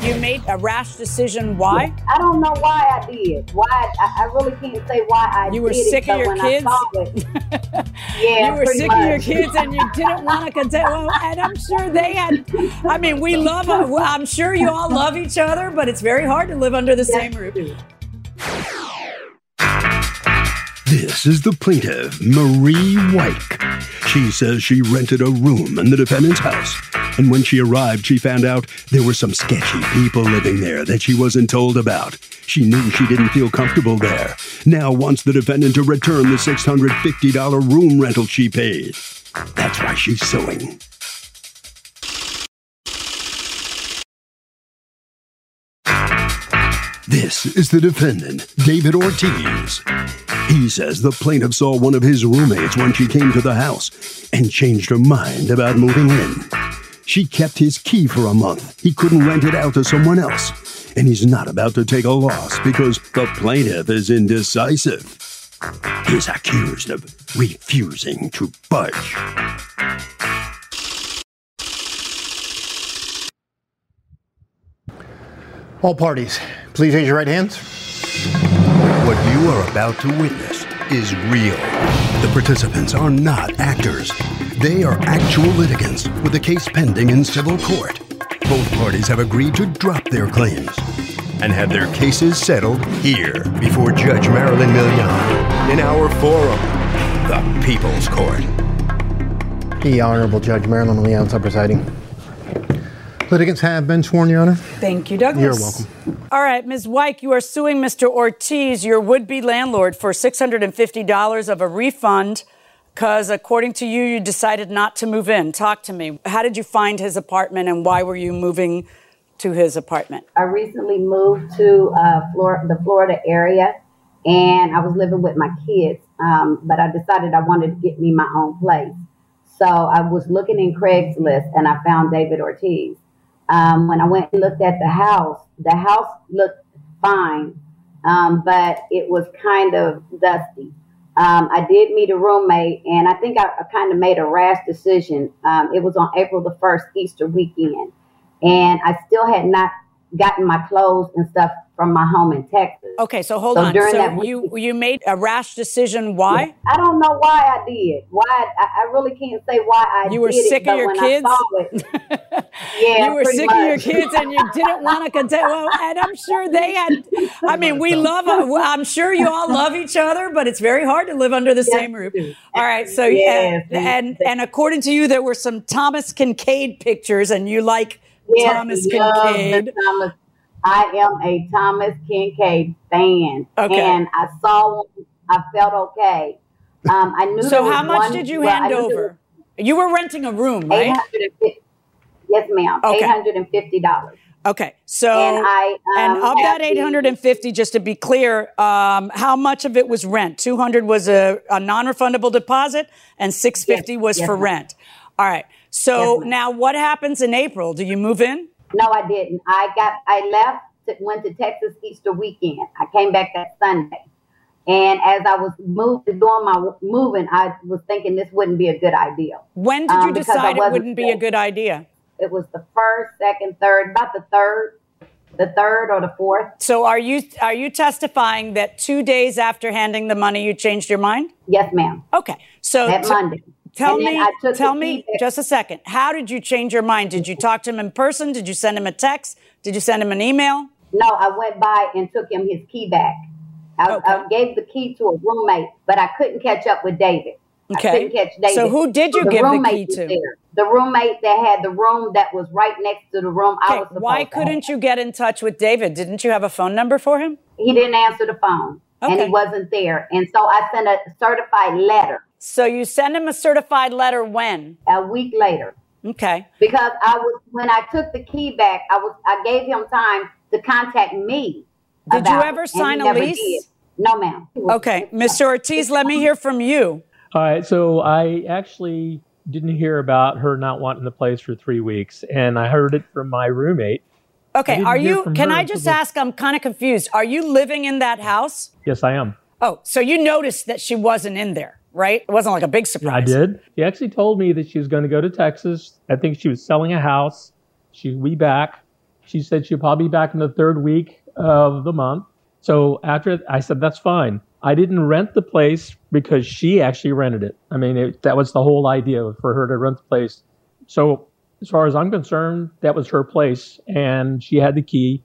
You made a rash decision. Why? I don't know why I did. Why I, I really can't say why I. You were sick it, of your kids. When I saw it, yeah, you were sick much. of your kids and you didn't want to contest. Well, and I'm sure they had. I mean, we love. Uh, I'm sure you all love each other, but it's very hard to live under the same roof. This is the plaintiff, Marie Wyke. She says she rented a room in the defendant's house. And when she arrived, she found out there were some sketchy people living there that she wasn't told about. She knew she didn't feel comfortable there. Now wants the defendant to return the $650 room rental she paid. That's why she's suing. This is the defendant, David Ortiz. He says the plaintiff saw one of his roommates when she came to the house and changed her mind about moving in. She kept his key for a month. He couldn't rent it out to someone else. And he's not about to take a loss because the plaintiff is indecisive. He's accused of refusing to budge. All parties, please raise your right hands. What you are about to witness is real. The participants are not actors. They are actual litigants with a case pending in civil court. Both parties have agreed to drop their claims and have their cases settled here before Judge Marilyn Milian in our forum, the People's Court. The Honorable Judge Marilyn Milian, presiding. Litigants have been sworn, Your Honor. Thank you, Douglas. You're welcome. All right, Ms. Wyke, you are suing Mr. Ortiz, your would-be landlord, for $650 of a refund because, according to you, you decided not to move in. Talk to me. How did you find his apartment, and why were you moving to his apartment? I recently moved to uh, Flor- the Florida area, and I was living with my kids. Um, but I decided I wanted to get me my own place. So I was looking in Craigslist, and I found David Ortiz. Um, when I went and looked at the house, the house looked fine, um, but it was kind of dusty. Um, I did meet a roommate, and I think I, I kind of made a rash decision. Um, it was on April the 1st, Easter weekend, and I still had not gotten my clothes and stuff from my home in Texas. Okay, so hold So on. during So that week- you you made a rash decision. Why? I don't know why I did. Why I, I really can't say why I You were did sick it, of your kids? It, yeah, you were pretty sick of your kids and you didn't want to contest. Well, and I'm sure they had. I mean, we love. Uh, I'm sure you all love each other, but it's very hard to live under the same roof. All right. So Yes, and, and and according to you, there were some Thomas Kinkade pictures, and you like Yes, Thomas love the Kinkade. Thomas. I am a Thomas Kinkade fan, Okay. and I saw one. I felt okay. Um, I knew. So how much one- did you well, hand over? You were renting a room, right? Yes, ma'am. Okay. Eight hundred and fifty dollars. Okay. So And I, and um, of that had the- 850, just to be clear, um, how much of it was rent? 200 was a, a non-refundable deposit, and 650 was yes, for ma'am. rent. All right. So Yes, now, what happens in April? Do you move in? No, I didn't. I got. I left. To, went to Texas Easter weekend. I came back that Sunday, and as I was moving, doing my moving, I was thinking this wouldn't be a good idea. When did you Um, decide it wouldn't be a good idea? It was the first, second, third, about the third, the third or the fourth. So are you are you testifying that two days after handing the money, you changed your mind? Yes, ma'am. Okay. So That t- Monday. Tell And me, tell me, just a second. How did you change your mind? Did you talk to him in person? Did you send him a text? Did you send him an email? No, I went by and took him his key back. I, Okay. I gave the key to a roommate, but I couldn't catch up with David. Okay. I couldn't catch David. So who did you give the roommate key to? there. The roommate that had the room that was right next to the room I Okay, was why couldn't you get in touch with David? Didn't you have a phone number for him? He didn't answer the phone, and he wasn't there. And so I sent a certified letter So you send him a certified letter when? a week later. Okay. Because I was when I took the key back, I was I gave him time to contact me. Did you ever it, sign a lease? did. No, ma'am. Okay, Mr. Ortiz, let me hear from you. All right, so I actually didn't hear about her not wanting the place for three weeks, and I heard it from my roommate. Okay, are you? Can I just ask? I'm kind of confused. Are you living in that house? Yes, I am. Oh, so you noticed that she wasn't in there, right? It wasn't like a big surprise. I did. She actually told me that she was going to go to Texas. I think she was selling a house. She'd be back. She said she'd probably be back in the third week of the month. So after I said that's fine. I didn't rent the place because she actually rented it. I mean, it, that was the whole idea for her to rent the place. So as far as I'm concerned, that was her place, and she had the key.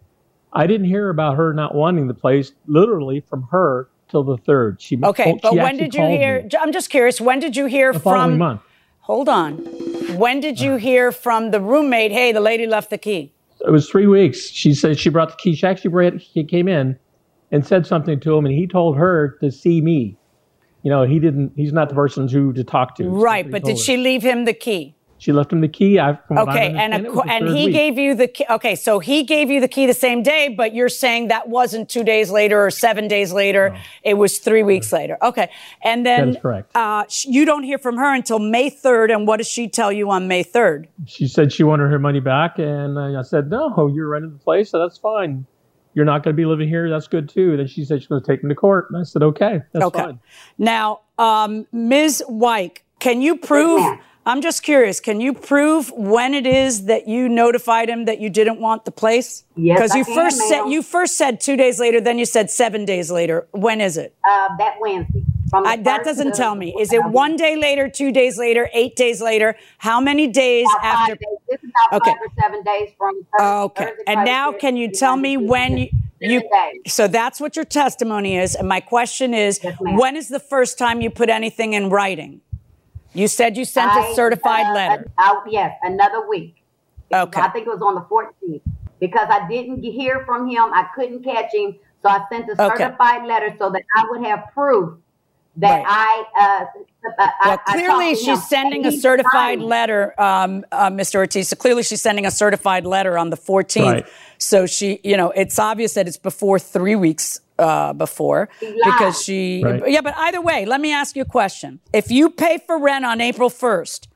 I didn't hear about her not wanting the place literally from her till the third. She Okay, told- but she when did you hear? me I'm just curious. When did you hear the following from? month? Hold on. When did you hear from the roommate? Hey, the lady left the key. it was three weeks. She said she brought the key. She actually brought, he came in and said something to him, and he told her to see me. You know, he didn't. He's not the person who to talk to. Right, but did her. she leave him the key? She left him the key. I, from what I Okay, and a, it was the and he week. gave you the key. Okay, so he gave you the key the same day, but you're saying that wasn't two days later or seven days later. It was three weeks later. Okay, and then That is correct. Uh, sh- you don't hear from her until May 3rd. And what does she tell you on May 3rd? She said she wanted her money back, and I said, "No, you're renting the place, so that's fine. You're not going to be living here. That's good too." Then she said she's going to take him to court, and I said, "Okay, that's Okay. fine." Now, um, Ms. Wyke, can you prove? I'm just curious. Can you prove when it is that you notified him that you didn't want the place? Yes, Because you first said you first said two days later, then you said seven days later. When is it? Uh, that Wednesday. I, that doesn't to tell me. Is it one day later, two days later, eight days later? How many days after? days. This is about Okay. five or seven days from Thursday. Okay. Thursday, And now, Saturday, can you tell me when you? You so that's what your testimony is. And my question is, Yes, when is the first time you put anything in writing? You said you sent I, a certified uh, letter. uh, yes, another week. Okay. I think it was on the 14th because I didn't hear from him. I couldn't catch him, so I sent a Okay. certified letter so that I would have proof that Right. I. Uh, uh, Well, I clearly talked to him, she's sending a certified signed. letter, um, uh, Mr. Ortiz. So clearly she's sending a certified letter on the 14th. Right. So she, you know, it's obvious that it's before three weeks uh, before lied. because she. Right. Yeah, but either way, let me ask you a question. If you pay for rent on April 1st.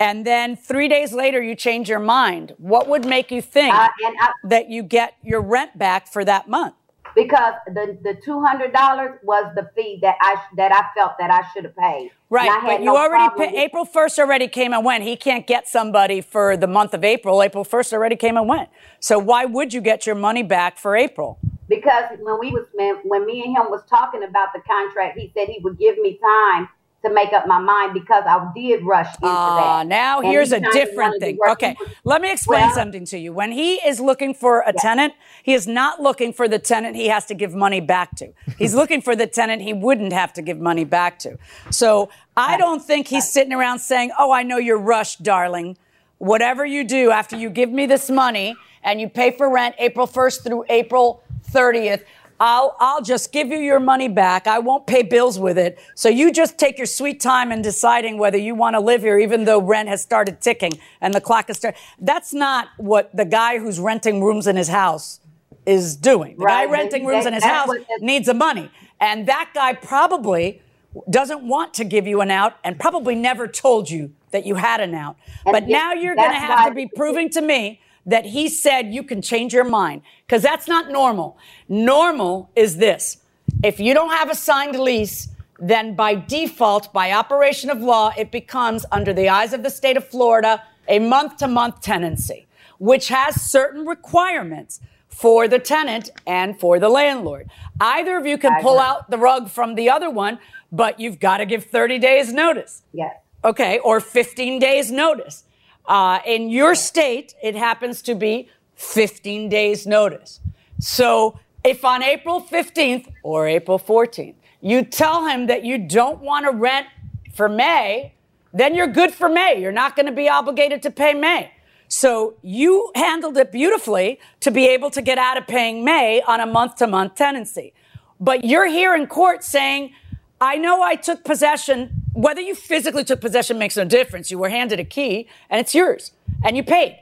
And then three days later, you change your mind. What would make you think Uh, and I, that you get your rent back for that month? because the the two hundred dollars was the fee that I that I felt that I should have paid. Right, but you no already problem paid. with- April 1st already came and went. He can't get somebody for the month of April. April 1st already came and went. So why would you get your money back for April? Because when we was when, me and him was talking about the contract, he said he would give me time to make up my mind because I did rush into Ah, that. now And here's a different thing. Okay, let me explain Well- something to you. When he is looking for a tenant, he is not looking for the tenant he has to give money back to. He's looking for the tenant he wouldn't have to give money back to. So I don't think he's sitting around saying, Oh, I know you're rushed, darling. Whatever you do after you give me this money and you pay for rent April 1st through April 30th, I'll, I'll just give you your money back. I won't pay bills with it. So you just take your sweet time in deciding whether you want to live here, even though rent has started ticking and the clock has started. That's not what the guy who's renting rooms in his house is doing. The Right, guy renting that- rooms in his house needs the money. And that guy probably doesn't want to give you an out and probably never told you that you had an out. But now you're going to have to be proving to me that he said you can change your mind because that's not normal. Normal is this. If you don't have a signed lease, then by default, by operation of law, it becomes, under the eyes of the state of Florida, a month to month tenancy, which has certain requirements for the tenant and for the landlord. Either of you can pull out the rug from the other one, but you've got to give 30 days notice. Yes. Okay, or 15 days notice. Uh, in your state, it happens to be 15 days notice. So if on April 15th or April 14th, you tell him that you don't want to rent for May, then you're good for May. You're not going to be obligated to pay May. So you handled it beautifully to be able to get out of paying May on a month to month tenancy. But you're here in court saying, I know I took possession whether you physically took possession makes no difference. You were handed a key and it's yours and you paid.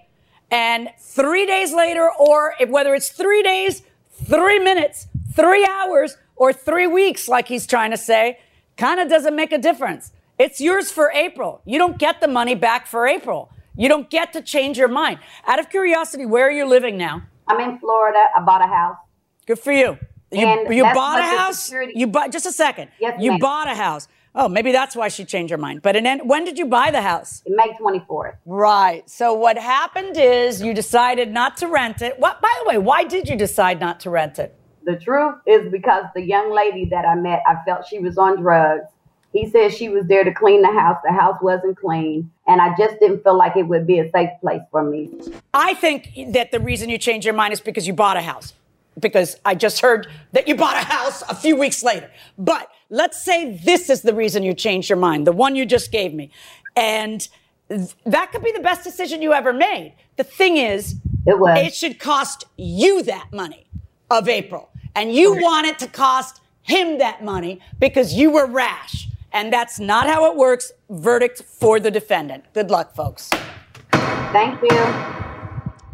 And three days later, or if, whether it's three days, three minutes, three hours, or three weeks, like he's trying to say, kind of doesn't make a difference. It's yours for April. You don't get the money back for April. You don't get to change your mind. Out of curiosity, where are you living now? I'm in Florida. I bought a house. Good for you. You, you bought a house? You bought just a second. Yes, you ma'am. bought a house. Oh, maybe that's why she changed her mind. But in, when did you buy the house? May 24th. Right. So what happened is you decided not to rent it. What by the way, why did you decide not to rent it? The truth is because the young lady that I met, I felt she was on drugs. He said she was there to clean the house. The house wasn't clean. And I just didn't feel like it would be a safe place for me. I think that the reason you changed your mind is because you bought a house. Because I just heard that you bought a house a few weeks later. But let's say this is the reason you changed your mind, the one you just gave me. And th- that could be the best decision you ever made. The thing is, It was. it should cost you that money of April. And you want it to cost him that money because you were rash. And that's not how it works. Verdict for the defendant. Good luck, folks. Thank you.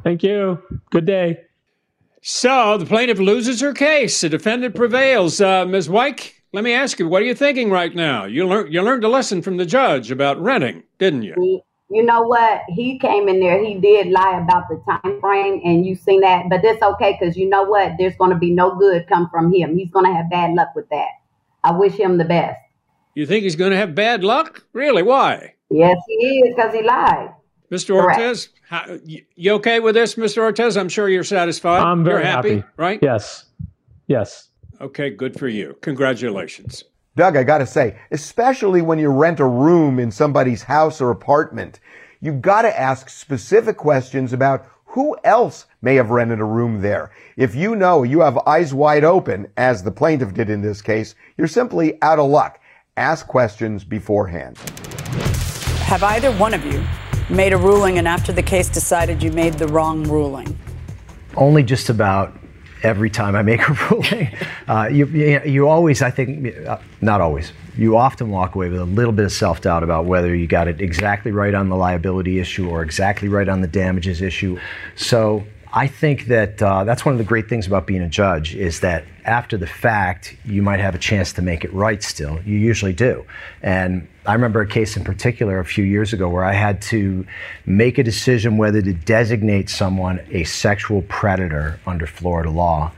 Thank you. Good day. So the plaintiff loses her case. The defendant prevails. Uh, Ms. Wyke, let me ask you, what are you thinking right now? You learned you learned a lesson from the judge about renting, didn't you? You know what? He came in there. He did lie about the time frame, and you seen that. But that's okay because you know what? There's going to be no good come from him. He's going to have bad luck with that. I wish him the best. You think he's going to have bad luck? Really? Why? Yes, he is because he lied. Mr. Ortiz, how, you, you okay with this, Mr. Ortiz? I'm sure you're satisfied. I'm very you're happy, happy. right? Yes. Yes. Okay, good for you. Congratulations. Doug, I gotta say, especially when you rent a room in somebody's house or apartment, you gotta ask specific questions about who else may have rented a room there. If you know you have eyes wide open, as the plaintiff did in this case, you're simply out of luck. Ask questions beforehand. Have either one of you made a ruling and after the case decided you made the wrong ruling? only just about every time I make a ruling. Uh, you, you, always, I think, uh, not always, you often walk away with a little bit of self doubt about whether you got it exactly right on the liability issue or exactly right on the damages issue. So I think that uh, that's one of the great things about being a judge is that after the fact, you might have a chance to make it right still. You usually do. And I remember a case in particular a few years ago where I had to make a decision whether to designate someone a sexual predator under Florida law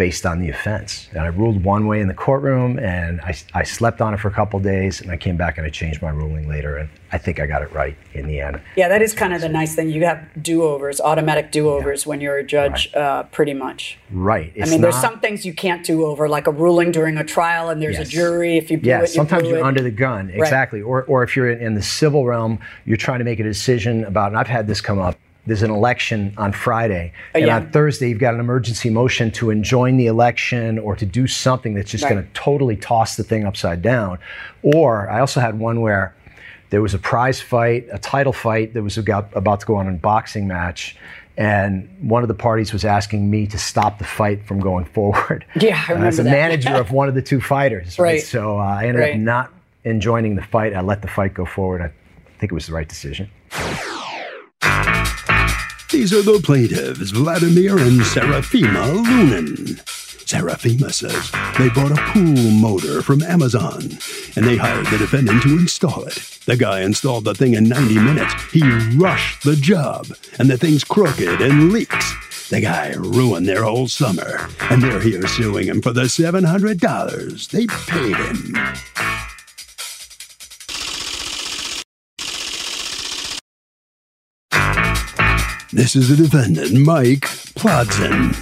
based on the offense. And I ruled one way in the courtroom and I, I slept on it for a couple days and I came back and I changed my ruling later and I think I got it right in the end. Yeah, that is kind of the nice thing. You have do overs, automatic do overs when you're a judge, uh, pretty much. Right. I It's mean, there's some things you can't do over, like a ruling during a trial, and there's Yes. a jury. If you blew Yeah, it, you sometimes you're it. under the gun. Exactly. Or, or if you're in, in the civil realm, you're trying to make a decision about, and I've had this come up. There's an election on Friday, and yeah. on Thursday, you've got an emergency motion to enjoin the election or to do something that's just Right. going to totally toss the thing upside down. Or I also had one where there was a prize fight, a title fight that was about to go on a boxing match. And one of the parties was asking me to stop the fight from going forward. Yeah, I remember As a that. manager of one of the two fighters. Right. So uh, I ended Right. up not enjoining the fight. I let the fight go forward. I think it was the right decision. These are the plaintiffs, Vladimir and Serafima Lunin. Serafima says they bought a pool motor from Amazon and they hired the defendant to install it. The guy installed the thing in 90 minutes. He rushed the job and the thing's crooked and leaks. The guy ruined their whole summer and they're here suing him for the $700 they paid him. This is the defendant, Mike Plodson.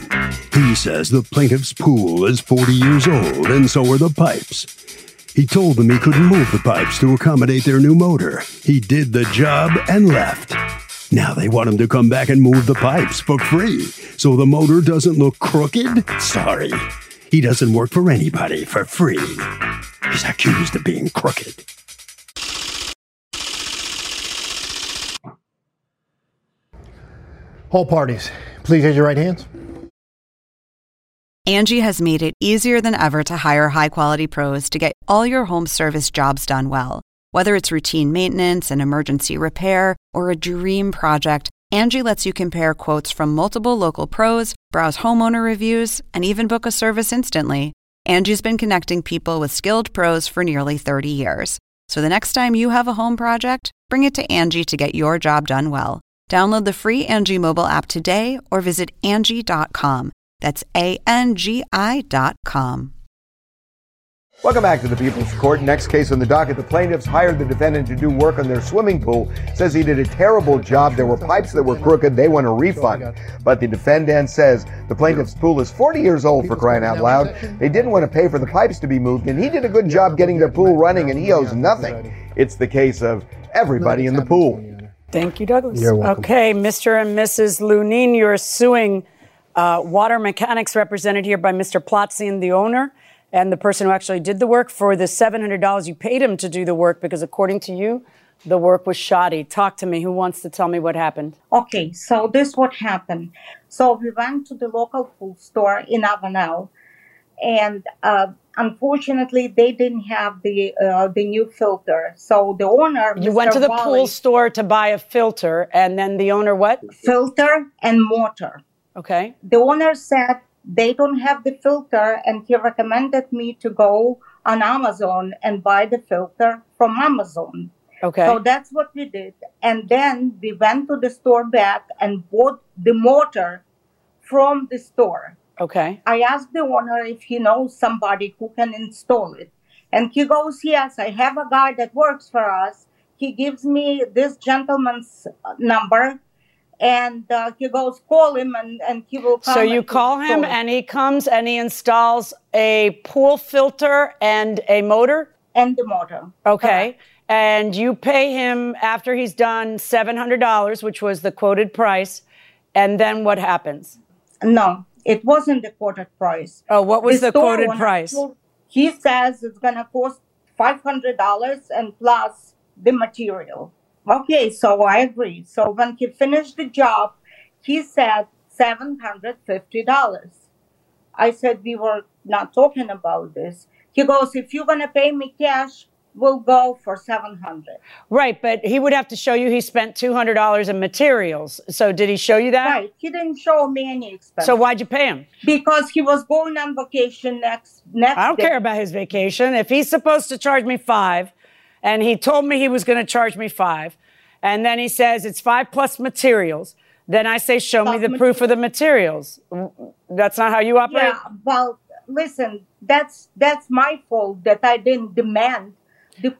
He says the plaintiff's pool is 40 years old and so are the pipes. He told them he couldn't move the pipes to accommodate their new motor. He did the job and left. Now they want him to come back and move the pipes for free so the motor doesn't look crooked? Sorry. He doesn't work for anybody for free. He's accused of being crooked. All parties, please raise your right hands. Angie has made it easier than ever to hire high quality pros to get all your home service jobs done well. Whether it's routine maintenance, an emergency repair, or a dream project, Angie lets you compare quotes from multiple local pros, browse homeowner reviews, and even book a service instantly. Angie's been connecting people with skilled pros for nearly 30 years. So the next time you have a home project, bring it to Angie to get your job done well. Download the free Angie mobile app today or visit Angie.com. That's A N G I.com. Welcome back to the People's Court. Next case on the docket. The plaintiffs hired the defendant to do work on their swimming pool. Says he did a terrible job. There were pipes that were crooked. They want a refund. But the defendant says the plaintiff's pool is 40 years old for crying out loud. They didn't want to pay for the pipes to be moved, and he did a good job getting their pool running, and he owes nothing. It's the case of everybody in the pool. Thank you, Douglas. You're welcome. Okay, Mr. and Mrs. Lunin, you're suing uh, water mechanics represented here by Mr. Plotzian, the owner, and the person who actually did the work for the $700 you paid him to do the work because, according to you, the work was shoddy. Talk to me. Who wants to tell me what happened? Okay, so this what happened. So we went to the local pool store in Avenel, and uh, unfortunately, they didn't have the uh, the new filter. So the owner, You Mr. went to the Wally, pool store to buy a filter, and then the owner what? filter and motor. Okay. The owner said they don't have the filter, and he recommended me to go on Amazon and buy the filter from Amazon. Okay. So that's what we did. And then we went to the store back and bought the motor from the store. Okay. I asked the owner if he knows somebody who can install it. And he goes, Yes, I have a guy that works for us. He gives me this gentleman's uh, number. And uh, he goes, Call him and, and he will come. So you call him, it." and he comes and he installs a pool filter and a motor. and the motor. Okay. And you pay him after he's done $700, which was the quoted price. And then what happens? No, it wasn't the quoted price. Oh, what was the store quoted price? told- He says it's gonna cost five hundred dollars and plus the material. Okay, so I agree. So when he finished the job, he said seven hundred fifty dollars. I said we were not talking about this. He goes, if you're gonna pay me cash, we'll go for seven hundred. Right, but he would have to show you he spent $200 in materials. So did he show you that? Right. He didn't show me any expense. So why'd you pay him? because he was going on vacation next next I don't day. care about his vacation. If he's supposed to charge me five, and he told me he was going to charge me five, and then he says it's five plus materials, then I say, show me Plus the proof of the materials. That's not how you operate. Yeah, well, listen, that's that's my fault that I didn't demand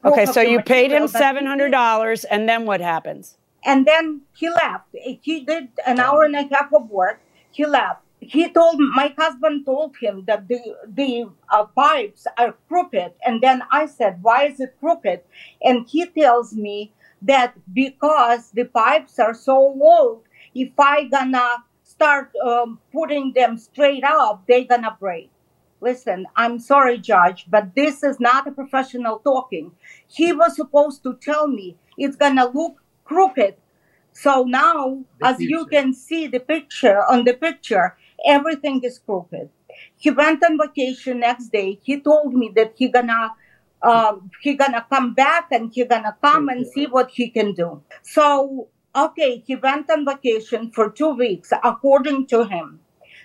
Okay, so you paid him seven hundred dollars, and then what happens? and then he left. He did an hour and a half of work. He left. He told my husband told him that the the uh, pipes are crooked, and then I said, "Why is it crooked?" And he tells me that because the pipes are so old, if I gonna start um, putting them straight up, they gonna break. Listen, I'm sorry, Judge, but this is not a professional talking. He was supposed to tell me it's gonna look crooked. So now, as you can see the picture on the picture, everything is crooked. He went on vacation next day. He told me that he gonna um, he gonna come back and he gonna come and see what he can do. So okay, he went on vacation for two weeks, according to him.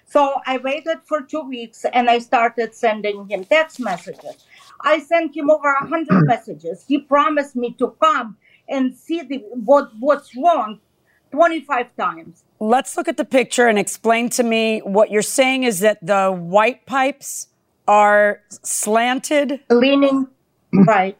So I waited for two weeks and I started sending him text messages. I sent him over a hundred messages. He promised me to come and see the, what what's wrong 25 times. Let's look at the picture and explain to me what you're saying is that the white pipes are slanted. Leaning right.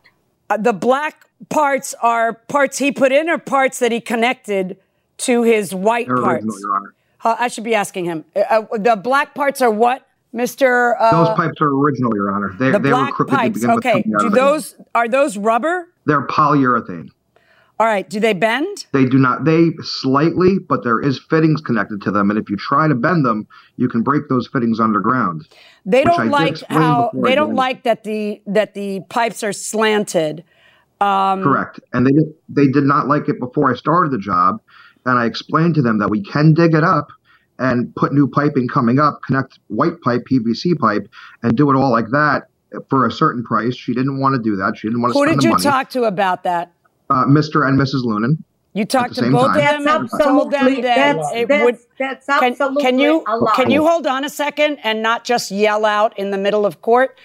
Uh, the black parts are parts he put in or parts that he connected to his white They're parts? original, Your Honor. Uh, I should be asking him. Uh, uh, the black parts are what, Mr. Uh, Those pipes are original, Your Honor. They, the they were black crooked to pipes. begin with. Okay. coming Do those are those rubber? They're polyurethane. All right. Do they bend? They do not. They slightly, but there is fittings connected to them, and if you try to bend them, you can break those fittings underground. They don't like how they don't like that the that the pipes are slanted. Um, Correct. And they did, they did not like it before I started the job, and I explained to them that we can dig it up and put new piping coming up, connect white pipe, PVC pipe, and do it all like that. for a certain price. She didn't want to do that. She didn't want to Who spend did the you money. talk to about that? Uh, Mr. and Mrs. Lunan. You talked to both time. of them and told them that that's- it that's- would. that's can, absolutely can you a can you hold on a second and not just yell out in the middle of court?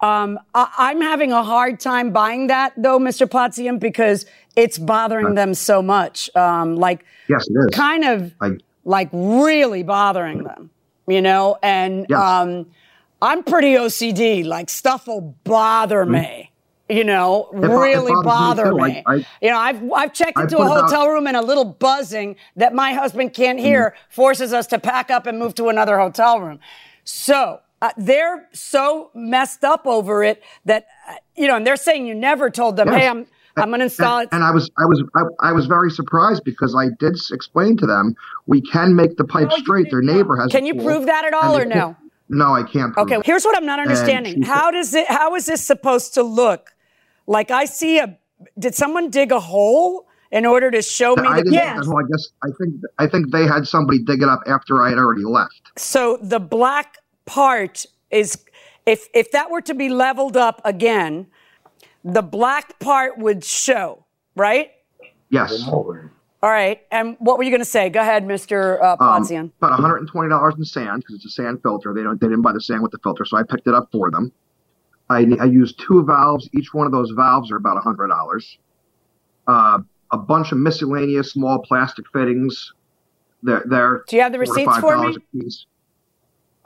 Um, I, I'm having a hard time buying that though, Mr. Platzium, because it's bothering them so much. Um, like Yes, it is. kind of I, like really bothering them, you know. And Yes. um, I'm pretty OCD. Like stuff will bother me, you know, It bo- it really me bother too. me. I- I- you know, I've I've checked into a hotel room and a little buzzing that my husband can't hear forces us to pack up and move to another hotel room. So. Uh, they're so messed up over it that uh, you know, and they're saying you never told them, Yes. "Hey, I'm I'm going to install and, it." and I was I was I, I was very surprised because I did explain to them we can make the pipe straight. Their neighbor has. Can you pool, prove that at all, or no? No, I can't. prove Okay, it. here's what I'm not understanding. How does it how is this supposed to look? Like I see a did someone dig a hole in order to show me I the didn't. Yes. Well, I guess I think I think they had somebody dig it up after I had already left. So the black part is if if that were to be leveled up again, the black part would show, right? Yes. All right. And what were you going to say? Go ahead, Mr. Uh, Um, about 120 dollars in sand because it's a sand filter. They don't. They didn't buy the sand with the filter, so I picked it up for them. I, I used two valves. Each one of those valves are about hundred dollars. Uh, a bunch of miscellaneous small plastic fittings. They're, they're Do you have the receipts for me?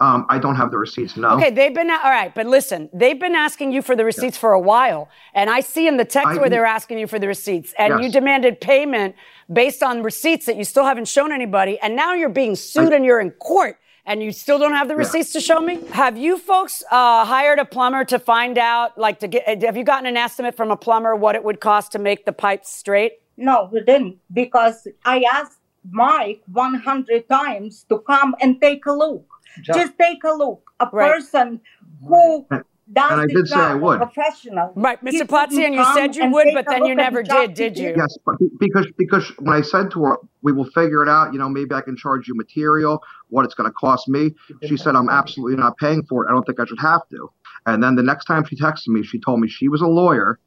A piece. Um, I don't have the receipts. No. Okay, they've been all right, but listen, they've been asking you for the receipts for a while, and I see in the text I- where they're asking you for the receipts, and you demanded payment based on receipts that you still haven't shown anybody, and now you're being sued I- and you're in court, and you still don't have the receipts to show me. Have you folks uh, hired a plumber to find out, like, to get? Have you gotten an estimate from a plumber what it would cost to make the pipes straight? No, we didn't because I asked Mike 100 times to come and take a look. Just take a look. A Right. person who does and I the did say I job, would. professional. Right, Mr. couldn't Platzian, you said you would, but then you at the never did, did you? Yes, but because because when I said to her, we will figure it out. You know, maybe I can charge you material, what it's going to cost me. She said, I'm absolutely not paying for it. I don't think I should have to. And then the next time she texted me, she told me she was a lawyer,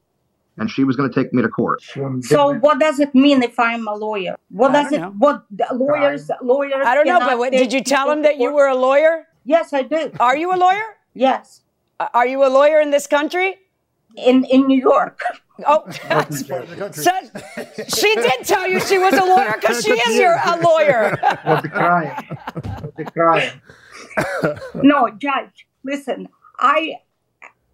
and she was going to take me to court. So what does it mean if I'm a lawyer? What does it? know. What the lawyers? Lawyers. I don't know, but what, did you tell people him that you were a lawyer? Yes, I did. Are you a lawyer? Yes, Are you a lawyer in this country? in in New York. Oh, so, she did tell you she was a lawyer because she is your a lawyer. What the crime? What the crime? no, judge. Listen, I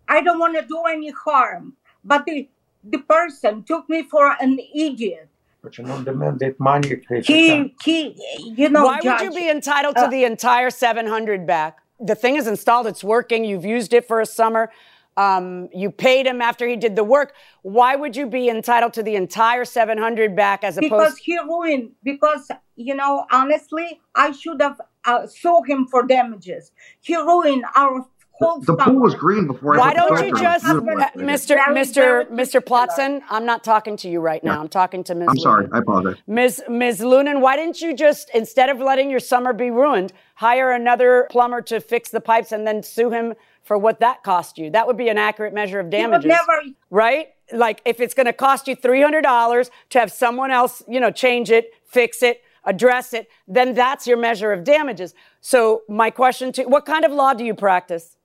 I don't want to do any harm, but the the person took me for an idiot. But you know, demanded money. if money. He he, you know, Why judge. would you be entitled to uh, the entire 700 back? The thing is installed, it's working, you've used it for a summer. Um, you paid him after he did the work. Why would you be entitled to the entire 700 back as opposed because he ruined because you know honestly i should have uh, sued him for damages he ruined our whole The pool was green before Why put don't you just, was beautiful after I did. Mr. Very, Mr. Mr. Plotson? I'm not talking to you right now. Yeah. I'm talking to Ms. I'm sorry. Lunan. I apologize. Ms. Ms. Lunan, why didn't you just, instead of letting your summer be ruined, hire another plumber to fix the pipes and then sue him for what that cost you? That would be an accurate measure of damages. never right? Like if it's going to cost you $300 to have someone else, you know, change it, fix it, address it, then that's your measure of damages. So my question to what kind of law do you practice?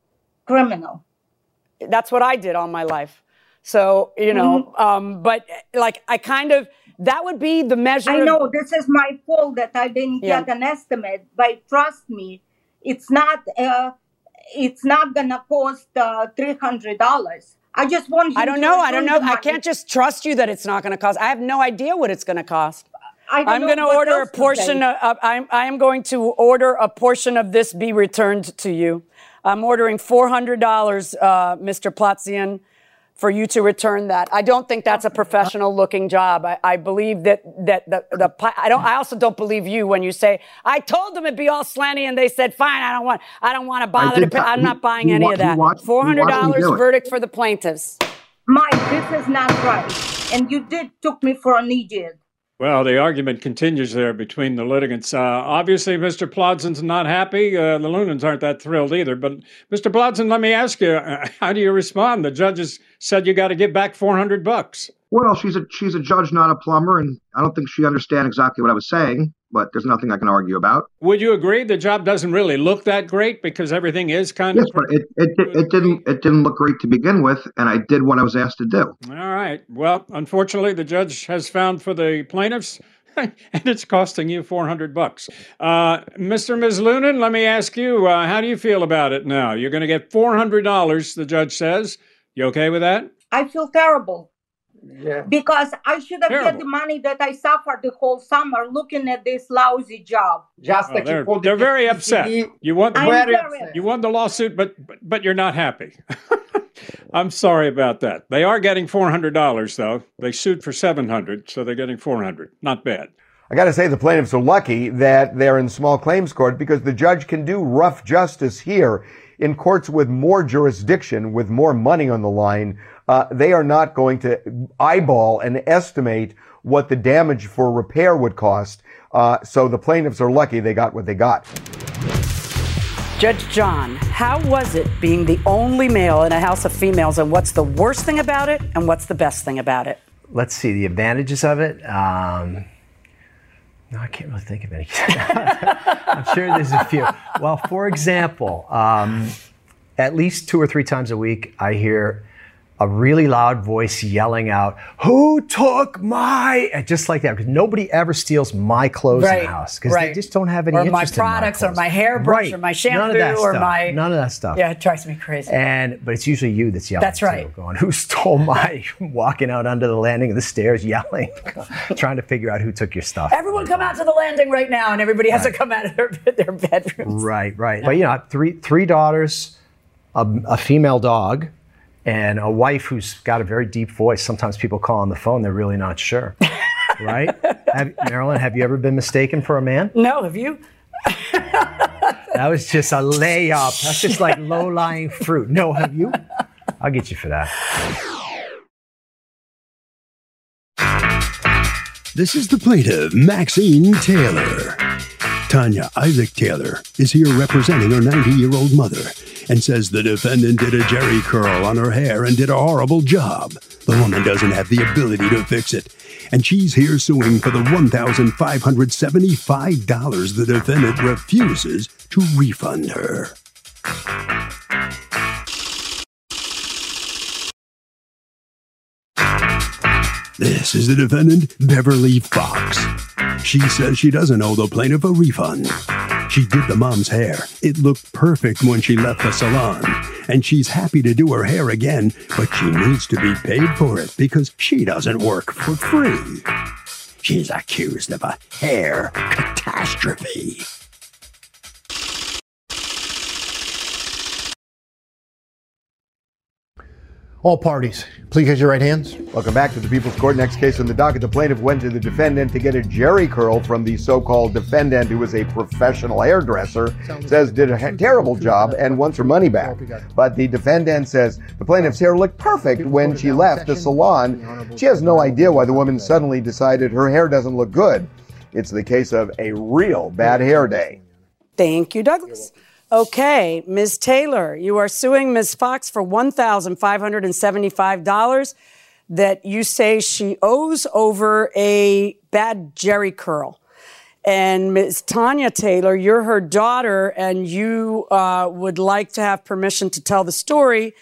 Criminal That's what I did all my life. So, you know, Mm-hmm. um, but like I kind of, that would be the measure. i of- know this is my fault that i didn't Yeah. get an estimate but trust me it's not uh, it's not gonna cost uh, $300 i just want you I don't know. I don't know. I can't just trust you that it's not going to cost. I have no idea what it's going to cost. I'm going to order a portion of, of- I'm, I am going to order a portion of this be returned to you. I'm ordering $400, uh, Mr. Platzian, for you to return that. I don't think that's a professional looking job. I, I believe that, that the, the, pi- I don't, I also don't believe you when you say, I told them it'd be all slanty and they said, fine, I don't want, I don't want to bother to did pay. I'm He- not buying any wa- of that. watched- he watched me $400 verdict for the plaintiffs. Mike, this is not right. And you did took me for an idiot. Well, the argument continues there between the litigants. Uh, obviously, Mr. Plodzen's not happy. Uh, the Lunans aren't that thrilled either. But, Mr. Plodzen, let me ask you, uh, how do you respond? The judges said you got to give back 400 bucks. Well, she's a she's a judge, not a plumber, and I don't think she understands exactly what I was saying. But there's nothing I can argue about. Would you agree the job doesn't really look that great because everything is kind Yes, of but it, it it didn't it didn't look great to begin with, and I did what I was asked to do. All right. Well, unfortunately, the judge has found for the plaintiffs, and it's costing you 400 bucks. Uh, Mr. Ms. Lunan, let me ask you, uh, how do you feel about it now? You're going to get $400, the judge says. You okay with that? I feel terrible Yeah. because I should have get Terrible. the money that I suffered the whole summer looking at this lousy job. Just Oh, like they're you they're the very upset. You want I'm very very upset. you won the lawsuit, but but, but you're not happy. I'm sorry about that. They are getting $400 though. They sued for 700, so they're getting 400. Not bad. I got to say, the plaintiffs are lucky that they're in small claims court because the judge can do rough justice here. In courts with more jurisdiction, with more money on the line, uh, they are not going to eyeball and estimate what the damage for repair would cost. Uh, so the plaintiffs are lucky they got what they got. Judge John, how was it being the only male in a house of females, and what's the worst thing about it, and what's the best thing about it? Let's see the advantages of it. Um, no, I can't really think of any. I'm sure there's a few. Well, for example, um, at least two or three times a week, I hear a really loud voice yelling out, "Who took my?" and Just like that, because nobody ever steals my clothes in the house because they just don't have any Or my products, in or my hairbrush, Right. or my shampoo, or stuff. my none of that stuff. Yeah, it drives me crazy. And but it's usually you that's yelling. That's too, right. Going, who stole my? Walking out under the landing of the stairs, yelling, trying to figure out who took your stuff. Everyone come out to the landing right now, and everybody has to come out of their, their bedrooms. Right, right. But you know, three three daughters, a, a female dog, and a wife who's got a very deep voice. Sometimes people call on the phone; they're really not sure. right, have, Marilyn? Have you ever been mistaken for a man? No, have you? That was just a layup. That's just like low lying fruit. No, have you? I'll get you for that. This is the plaintiff, Maxine Taylor. Tanya Isaac Taylor is here representing her 90 year old mother and says the defendant did a jerry curl on her hair and did a horrible job. The woman doesn't have the ability to fix it, and she's here suing for the $1,575 the defendant refuses to refund her. This is the defendant, Beverly Fox. She says she doesn't owe the plaintiff a refund. She did the mom's hair. It looked perfect when she left the salon. And she's happy to do her hair again, but she needs to be paid for it because she doesn't work for free. She's accused of a hair catastrophe. All parties, please raise your right hands. Welcome back to the People's Court. Next case on the docket. The plaintiff went to the defendant to get a jerry curl from the so-called defendant, who was a professional hairdresser, says did a terrible job and wants her money back. But the defendant says the plaintiff's hair looked perfect when she left the salon. She has no idea why the woman suddenly decided her hair doesn't look good. It's the case of a real bad hair day. Thank you, Douglas. Okay, Ms. Taylor, you are suing Ms. Fox for $1,575 that you say she owes over a bad jerry curl. And Ms. Tanya Taylor, you're her daughter, and you uh, would like to have permission to tell the story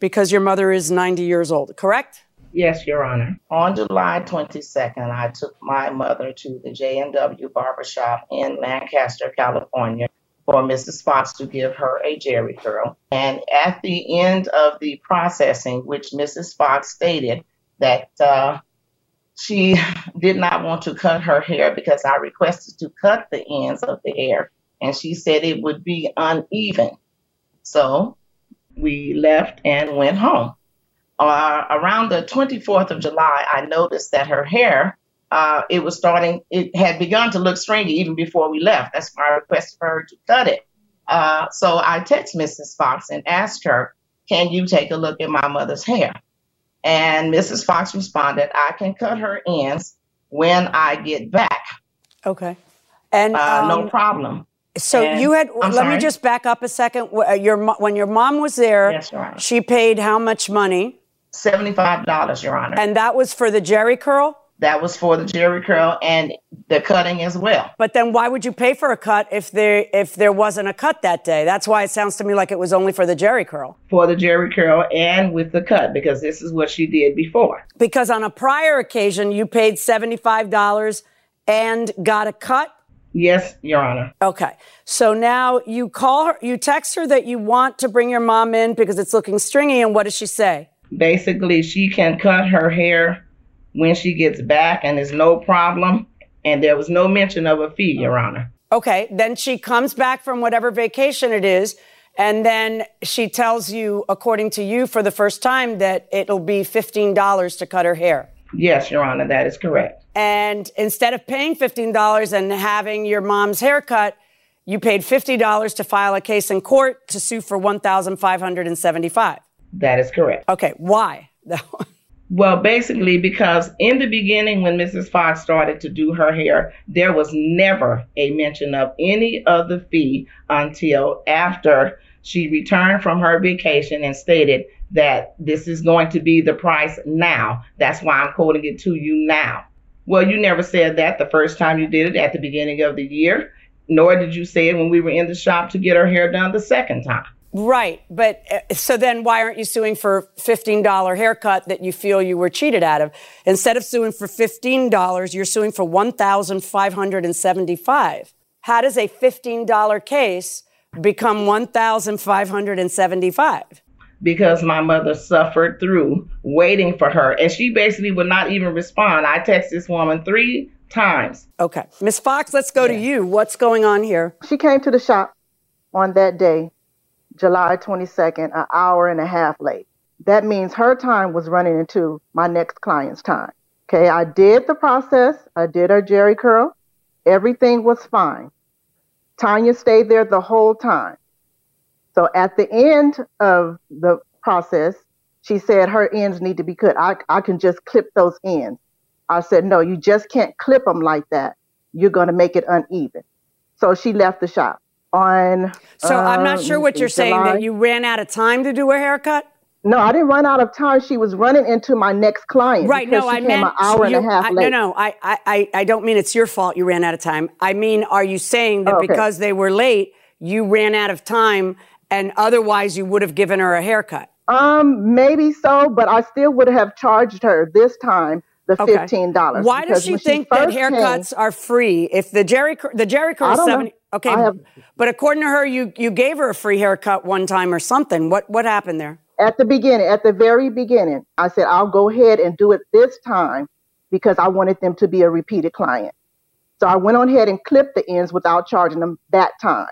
because your mother is 90 years old, correct? Yes, Your Honor. On July 22nd, I took my mother to the J&W Barbershop in Lancaster, California for Mrs. Fox to give her a jerry curl. And at the end of the processing, which Mrs. Fox stated that uh, she did not want to cut her hair because I requested to cut the ends of the hair, and she said it would be uneven. So we left and went home uh, around the 24th of July, I noticed that her hair, uh, it was starting, it had begun to look stringy even before we left. That's why I requested for her to cut it. Uh, so I texted Mrs. Fox and asked her, Can you take a look at my mother's hair? And Mrs. Fox responded, I can cut her ends, when I get back. Okay. And Uh, no um, problem. So And- you had. I'm let me just back up a second. Uh, Your when your mom was there, Yes, she paid how much money? Seventy-five dollars, Your Honor. And that was for the Jerry curl. That was for the Jerry curl and the cutting as well. But then why would you pay for a cut if there if there wasn't a cut that day? That's why it sounds to me like it was only for the Jerry curl. For the Jerry curl and with the cut because this is what she did before. Because on a prior occasion you paid seventy five dollars and got a cut. Yes, Your Honor. Okay. So now you call her, you text her that you want to bring your mom in because it's looking stringy, and what does she say? Basically, she can cut her hair when she gets back and there's no problem. And there was no mention of a fee, Your oh. Honor. Okay. Then she comes back from whatever vacation it is, and then she tells you, according to you, for the first time, that it'll be $15 to cut her hair. Yes, Your Honor, that is correct. And instead of paying $15 and having your mom's haircut, you paid $50 to file a case in court to sue for 1575 That is correct. Okay. Why? Well, basically, because in the beginning, when Mrs. Fox started to do her hair, there was never a mention of any other fee until after she returned from her vacation and stated that this is going to be the price now. That's why I'm quoting it to you now. Well, you never said that the first time you did it at the beginning of the year, nor did you say it when we were in the shop to get her hair done the second time. Right. But uh, so then why aren't you suing for $15 haircut that you feel you were cheated out of? Instead of suing for $15, you're suing for 1575 How does a $15 case become 1575 because my mother suffered through waiting for her. And she basically would not even respond. I texted this woman three times. Okay. Miss Fox, let's go to you. What's going on here? She came to the shop on that day, July 22nd, an hour and a half late. That means her time was running into my next client's time. Okay, I did the process. I did her Jheri curl. Everything was fine. Tanya stayed there the whole time. So at the end of the process, she said her ends need to be cut. I, I can just clip those ends. I said, no, you just can't clip them like that. You're going to make it uneven. So she left the shop on. So I'm not sure what you're saying that you ran out of time to do a haircut? No, I didn't run out of time. She was running into my next client. Right. No, she I came meant an hour and a half I- late. No, no, I, I, I- don't mean it's your fault you ran out of time. I mean, are you saying that Okay. because they were late, you ran out of time, and otherwise you would have given her a haircut? Um, maybe so, but I still would have charged her this time the Okay. fifteen dollars. Why does she think that haircuts are free? If the Jheri the Jheri curl is don't know. Okay, but according to her, you you gave her a free haircut one time or something. What what happened there? at the beginning, at the very beginning, I said I'll go ahead and do it this time because I wanted them to be a repeated client. So I went on ahead and clipped the ends without charging them that time.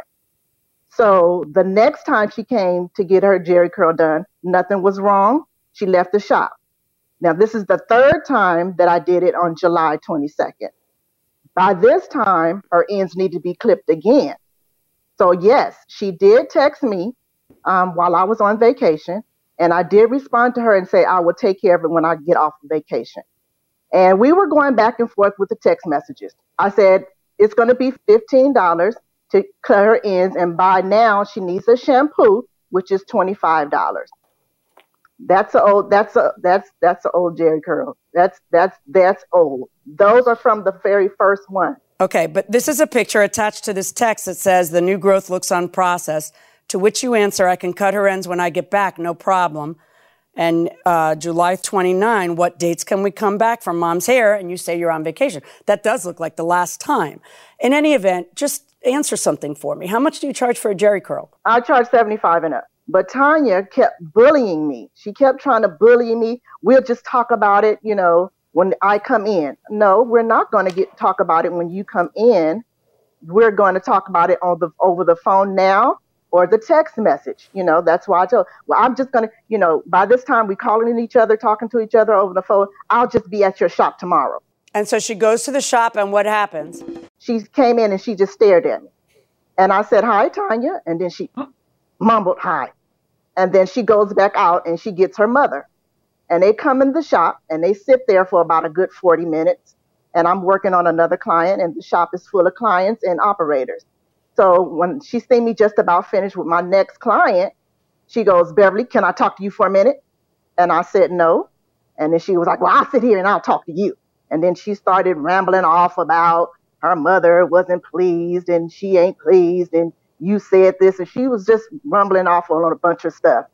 So the next time she came to get her Jheri curl done, nothing was wrong. She left the shop. Now this is the third time that I did it on July 22nd. By this time, her ends need to be clipped again. So yes, she did text me um, while I was on vacation, and I did respond to her and say I will take care of it when I get off vacation. And we were going back and forth with the text messages. I said it's going to be fifteen dollars to cut her ends, and by now she needs a shampoo, which is twenty five dollars. That's a old. That's a that's that's an old Jheri curl. That's that's that's old. Those are from the very first one. Okay, but this is a picture attached to this text that says the new growth looks unprocessed. To which you answer, I can cut her ends when I get back, no problem. And uh, July 29, what dates can we come back from mom's hair? And you say you're on vacation. That does look like the last time. In any event, just answer something for me. How much do you charge for a Jheri curl? I charge 75 and up. But Tanya kept bullying me. She kept trying to bully me. We'll just talk about it, you know, when I come in. No, we're not going to get talk about it when you come in. We're going to talk about it on the over the phone now or the text message. You know, that's why I told. Well, I'm just going to, you know, by this time we calling each other, talking to each other over the phone. I'll just be at your shop tomorrow. And so she goes to the shop, and what happens? She came in and she just stared at me. And I said, Hi, Tanya. And then she mumbled, Hi. And then she goes back out and she gets her mother. And they come in the shop and they sit there for about a good 40 minutes. and I'm working on another client, and the shop is full of clients and operators. So when she seen me just about finished with my next client, she goes, Beverly, can I talk to you for a minute? And I said, no. And then she was like, well, I'll sit here and I'll talk to you. And then she started rambling off about her mother wasn't pleased and she ain't pleased and you said this. And she was just rumbling off on a bunch of stuff.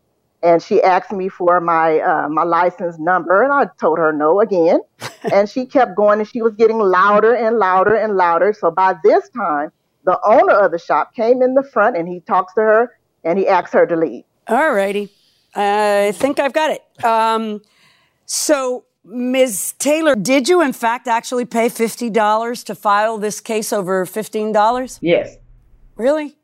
And she asked me for my uh, my license number, and I told her no again. and she kept going, and she was getting louder and louder and louder. So by this time, the owner of the shop came in the front, and he talks to her, and he asks her to leave. All righty. I think I've got it. Um, so, Ms. Taylor, did you in fact actually pay $50 to file this case over $15? Yes. Really?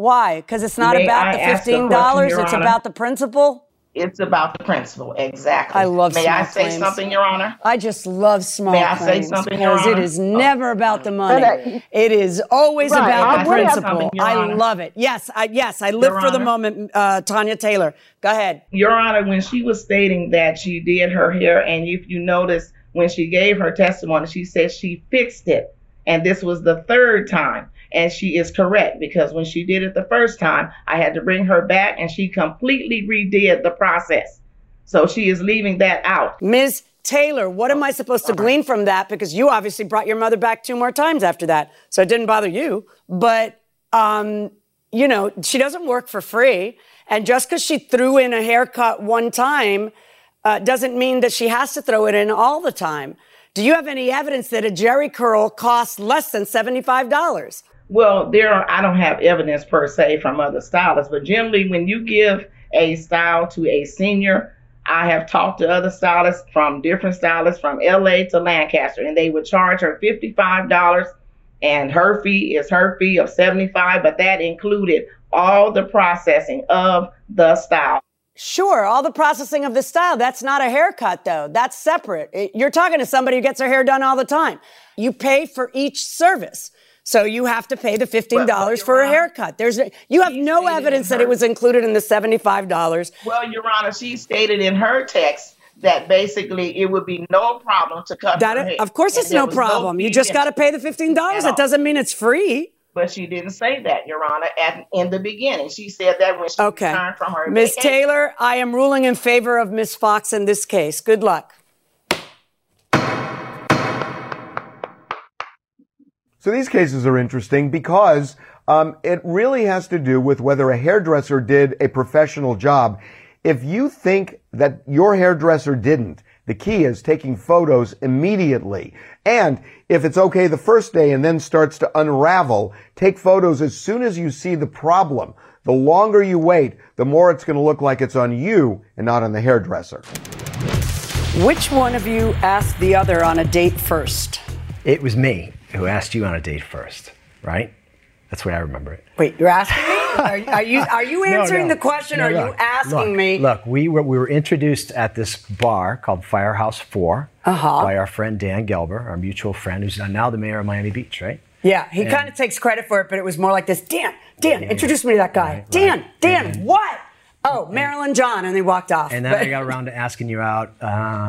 Why? Because it's not May about I the $15, it's Honor? about the principle? It's about the principle, exactly. I love May small I say claims. something, Your Honor? I just love small May I say something, Your because it Honor? is never about the money. But, uh, it is always Right, about I the principle. I love it. Yes, I, yes, I live Your for the moment. Uh, Tanya Taylor, go ahead. Your Honor, when she was stating that she did her hair, and if you notice, when she gave her testimony, she said she fixed it. And this was the third time. And she is correct because when she did it the first time, I had to bring her back and she completely redid the process. So she is leaving that out. Ms. Taylor, what am I supposed to glean from that? Because you obviously brought your mother back two more times after that, so it didn't bother you. But, um, you know, she doesn't work for free. And just because she threw in a haircut one time uh, doesn't mean that she has to throw it in all the time. Do you have any evidence that a Jheri curl costs less than $75? Well, there are, I don't have evidence per se from other stylists, but generally when you give a style to a senior, I have talked to other stylists from different stylists from LA to Lancaster, and they would charge her $55 and her fee is her fee of 75, but that included all the processing of the style. Sure, all the processing of the style. That's not a haircut, though. That's separate. You're talking to somebody who gets their hair done all the time. You pay for each service. So you have to pay the $15 for a haircut. There's you have no evidence that it was included in the $75. Well, Your Honor, she stated in her text that basically it would be no problem to cut That her hair. of course it's no problem. you just got to pay the $15. That doesn't mean it's free. But she didn't say that, Your Honor, at, in the beginning. She said that when she Okay. returned from her Ms. vacation. Taylor, I am ruling in favor of Ms. Fox in this case. Good luck. So these cases are interesting because um, it really has to do with whether a hairdresser did a professional job. If you think that your hairdresser didn't, the key is taking photos immediately. And if it's okay the first day and then starts to unravel, take photos as soon as you see the problem. The longer you wait, the more it's going to look like it's on you and not on the hairdresser. Which one of you asked the other on a date first? It was me who asked you on a date first, right? That's the way I remember it. Wait, you're asking me? Are, are you are you answering no. the question No, or are you asking look, me? Look, we were we were introduced at this bar called Firehouse 4 Uh-huh. by our friend Dan Gelber, our mutual friend, who's now the mayor of Miami Beach, right? Yeah, he kind of takes credit for it, but it was more like this. Dan, Dan, introduce me to that guy. Dan, Dan, what? Oh, Marilyn John, and they walked off. And then But- I got around to asking you out uh,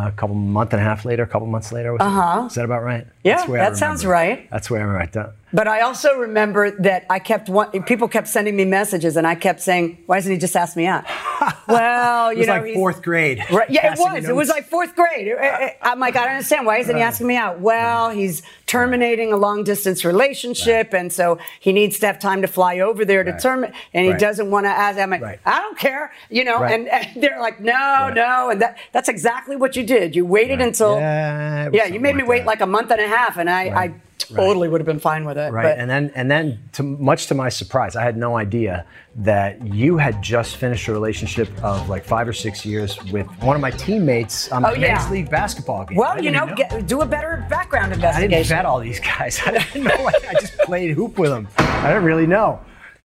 a couple month and a half later, a couple months later. was? Uh-huh. Is that about right? Yeah, That's the way I that sounds right. That's where I remember it. Don't- But I also remember that I kept one, people kept sending me messages, and I kept saying, "Why doesn't he just ask me out?" well, It you was know, like fourth grade. Right, yeah, it was. It was like fourth grade. It- it- I'm like, I don't understand. Why isn't he asking me out? Well, he's terminating a long distance relationship, and so he needs to have time to fly over there to Right. terminate, and he Right. doesn't want to ask. I'm like, Right. I don't care, you know. Right. And, and they're like, no, no, and that that's exactly what you did. You waited until Yeah, yeah, you made me like wait that. like a month and a half, and I, I totally would have been fine with it. Right, But and then and then to much to my surprise, I had no idea that you had just finished a relationship of like five or six years with one of my teammates on the Oh, yeah. men's league basketball game. Well, you didn't know, Get, do a better background investigation. I didn't vet all these guys. I didn't know. I just played hoop with them. I didn't really know.